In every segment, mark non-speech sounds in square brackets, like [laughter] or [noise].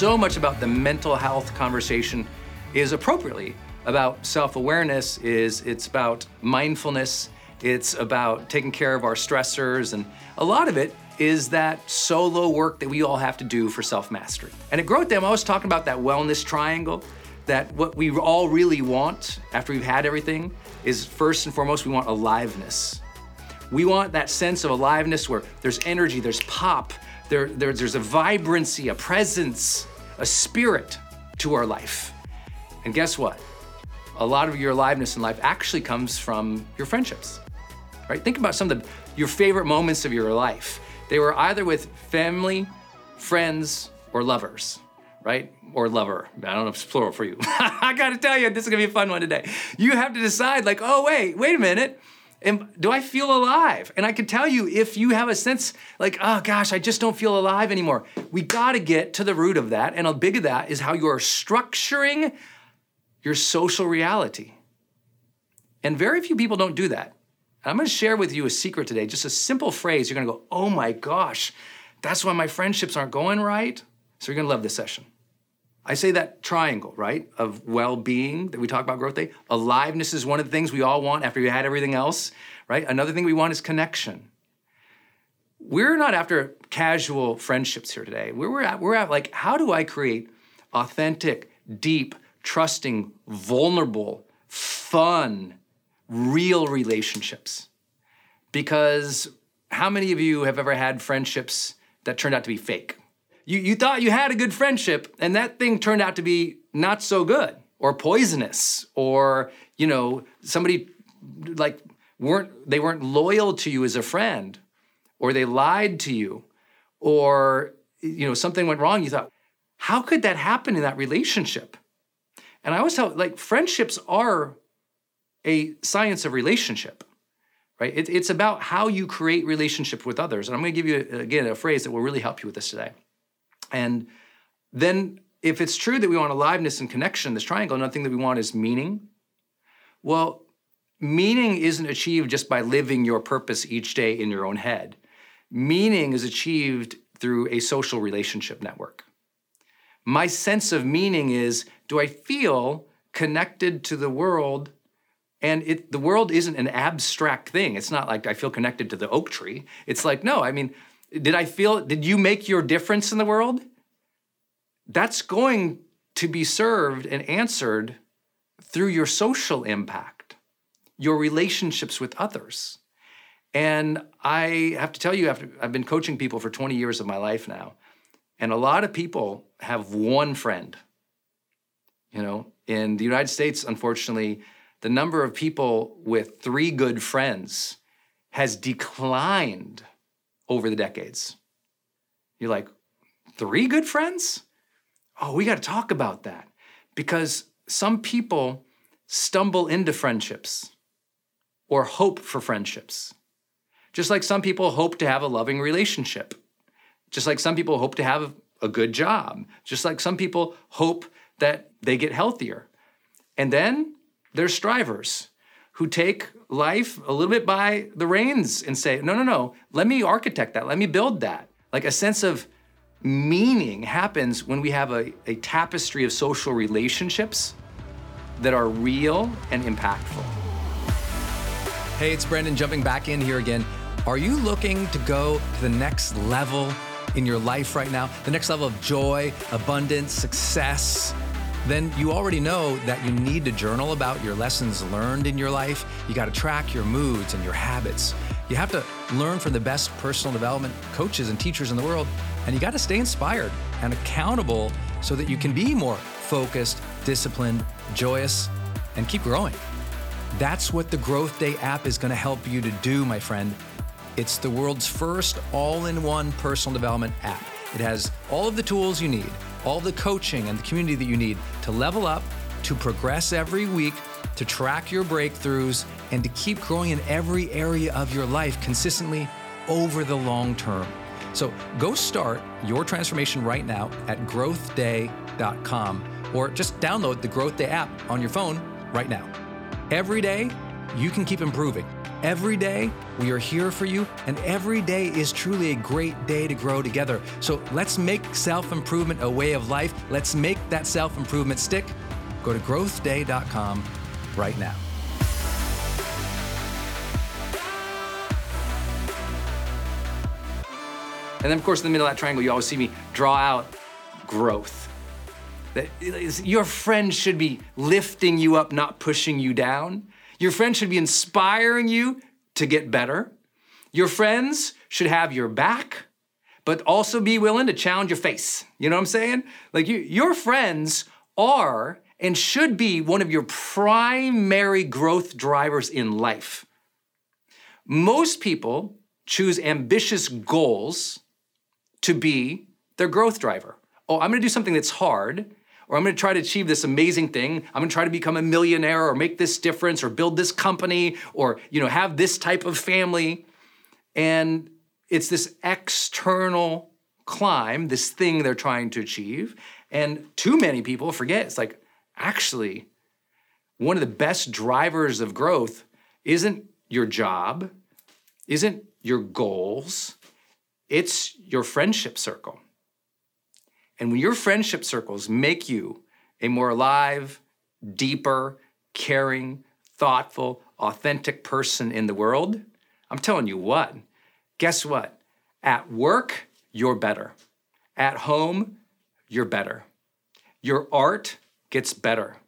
So much about the mental health conversation is appropriately about self-awareness is it's about mindfulness, it's about taking care of our stressors and a lot of it is that solo work that we all have to do for self-mastery. And at Growth i was talking about that wellness triangle, that what we all really want after we've had everything is first and foremost, we want aliveness. We want that sense of aliveness where there's energy, there's pop, there, there, there's a vibrancy, a presence, a spirit to our life. And guess what? A lot of your aliveness in life actually comes from your friendships, right? Think about some of the, your favorite moments of your life. They were either with family, friends, or lovers, right? Or lover. I don't know if it's plural for you. [laughs] I gotta tell you, this is gonna be a fun one today. You have to decide, like, oh, wait, wait a minute. Am, do I feel alive? And I can tell you if you have a sense like, oh gosh, I just don't feel alive anymore. We gotta get to the root of that. And a big of that is how you are structuring your social reality. And very few people don't do that. I'm gonna share with you a secret today, just a simple phrase. You're gonna go, oh my gosh, that's why my friendships aren't going right. So you're gonna love this session. I say that triangle, right, of well being that we talk about growth day. Aliveness is one of the things we all want after we had everything else, right? Another thing we want is connection. We're not after casual friendships here today. We're at, we're at like, how do I create authentic, deep, trusting, vulnerable, fun, real relationships. Because how many of you have ever had friendships that turned out to be fake? You, you thought you had a good friendship, and that thing turned out to be not so good or poisonous, or, you know, somebody like weren't they weren't loyal to you as a friend, or they lied to you, or you know, something went wrong. You thought, how could that happen in that relationship? And I always tell like friendships are a science of relationship, right? It, it's about how you create relationship with others. And I'm going to give you, again, a phrase that will really help you with this today. And then if it's true that we want aliveness and connection, this triangle, another thing that we want is meaning. Well, meaning isn't achieved just by living your purpose each day in your own head. Meaning is achieved through a social relationship network. My sense of meaning is do I feel connected to the world and it, the world isn't an abstract thing. It's not like I feel connected to the oak tree. It's like, no, I mean, did I feel, did you make your difference in the world? That's going to be served and answered through your social impact, your relationships with others. And I have to tell you, after I've been coaching people for 20 years of my life now, and a lot of people have one friend. You know, in the United States, unfortunately, the number of people with three good friends has declined over the decades. You're like, three good friends? Oh, we got to talk about that because some people stumble into friendships or hope for friendships. Just like some people hope to have a loving relationship. Just like some people hope to have a good job. Just like some people hope that they get healthier. And then there's strivers who take life a little bit by the reins and say, no, no, no, let me architect that, let me build that. Like a sense of meaning happens when we have a, a tapestry of social relationships that are real and impactful. Hey, it's Brendon jumping back in here again. Are you looking to go to the next level in your life right now? The next level of joy, abundance, success? Then you already know that you need to journal about your lessons learned in your life. You got to track your moods and your habits. You have to learn from the best personal development coaches and teachers in the world. And you got to stay inspired and accountable so that you can be more focused, disciplined, joyous, and keep growing. That's what the Growth Day app is going to help you to do, my friend. It's the world's first all in one personal development app. It has all of the tools you need, all the coaching and the community that you need to level up, to progress every week, to track your breakthroughs, and to keep growing in every area of your life consistently over the long term. So go start your transformation right now at growthday.com or just download the Growth Day app on your phone right now. Every day, you can keep improving. Every day, we are here for you, and every day is truly a great day to grow together. So let's make self improvement a way of life. Let's make that self improvement stick. Go to growthday.com right now. And then, of course, in the middle of that triangle, you always see me draw out growth. That your friend should be lifting you up, not pushing you down. Your friends should be inspiring you to get better. Your friends should have your back, but also be willing to challenge your face. You know what I'm saying? Like you, your friends are and should be one of your primary growth drivers in life. Most people choose ambitious goals to be their growth driver. Oh, I'm gonna do something that's hard, or I'm gonna try to achieve this amazing thing. I'm gonna try to become a millionaire or make this difference or build this company or you know have this type of family. And it's this external climb, this thing they're trying to achieve. And too many people forget it's like actually one of the best drivers of growth isn't your job, isn't your goals, it's your friendship circle. And when your friendship circles make you a more alive, deeper, caring, thoughtful, authentic person in the world, I'm telling you what, guess what? At work, you're better. At home, you're better. Your art gets better.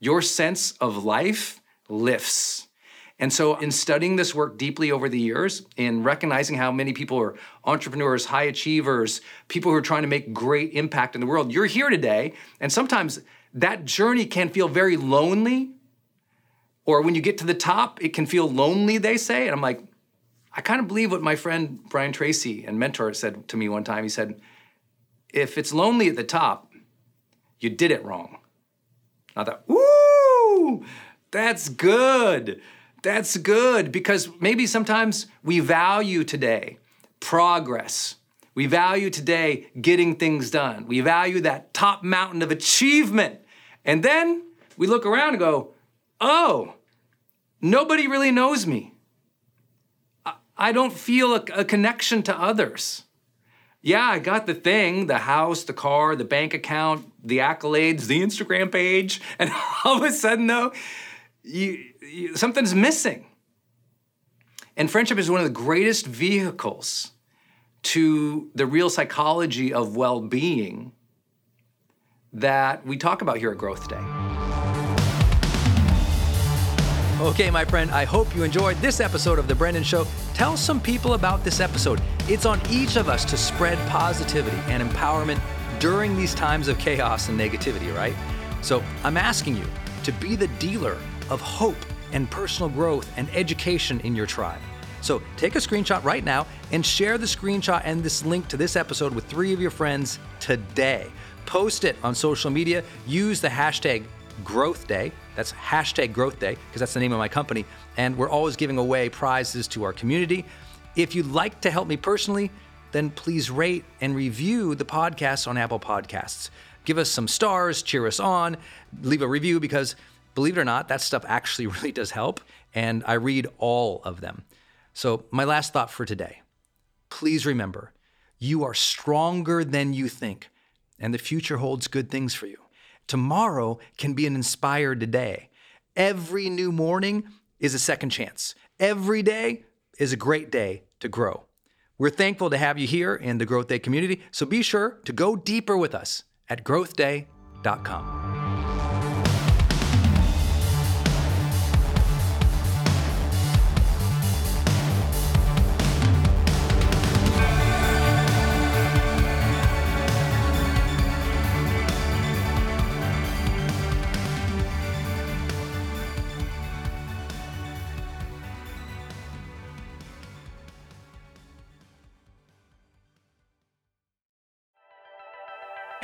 Your sense of life lifts. And so, in studying this work deeply over the years, in recognizing how many people are entrepreneurs, high achievers, people who are trying to make great impact in the world, you're here today. And sometimes that journey can feel very lonely. Or when you get to the top, it can feel lonely, they say. And I'm like, I kind of believe what my friend Brian Tracy and mentor said to me one time. He said, if it's lonely at the top, you did it wrong. Not that, woo, that's good. That's good because maybe sometimes we value today progress. We value today getting things done. We value that top mountain of achievement. And then we look around and go, oh, nobody really knows me. I don't feel a, a, connection to others. Yeah, I got the thing the house, the car, the bank account, the accolades, the Instagram page. [laughs] And all of a sudden, though, you, you, something's missing. And friendship is one of the greatest vehicles to the real psychology of well being that we talk about here at Growth Day. Okay, my friend, I hope you enjoyed this episode of The Brendon Show. Tell some people about this episode. It's on each of us to spread positivity and empowerment during these times of chaos and negativity, right? So I'm asking you to be the dealer of hope and personal growth and education in your tribe. So take a screenshot right now and share the screenshot and this link to this episode with three of your friends today. Post it on social media. Use the hashtag Growth Day. That's hashtag Growth Day because that's the name of my company. And we're always giving away prizes to our community. If you'd like to help me personally, then please rate and review the podcast on Apple Podcasts. Give us some stars, cheer us on, leave a review because believe it or not, that stuff actually [laughs] really does help. And I read all of them. So, my last thought for today please remember you are stronger than you think, and the future holds good things for you. Tomorrow can be an inspired day. Every new morning is a second chance. Every day is a great day to grow. We're thankful to have you here in the Growth Day community, so be sure to go deeper with us at growthday.com.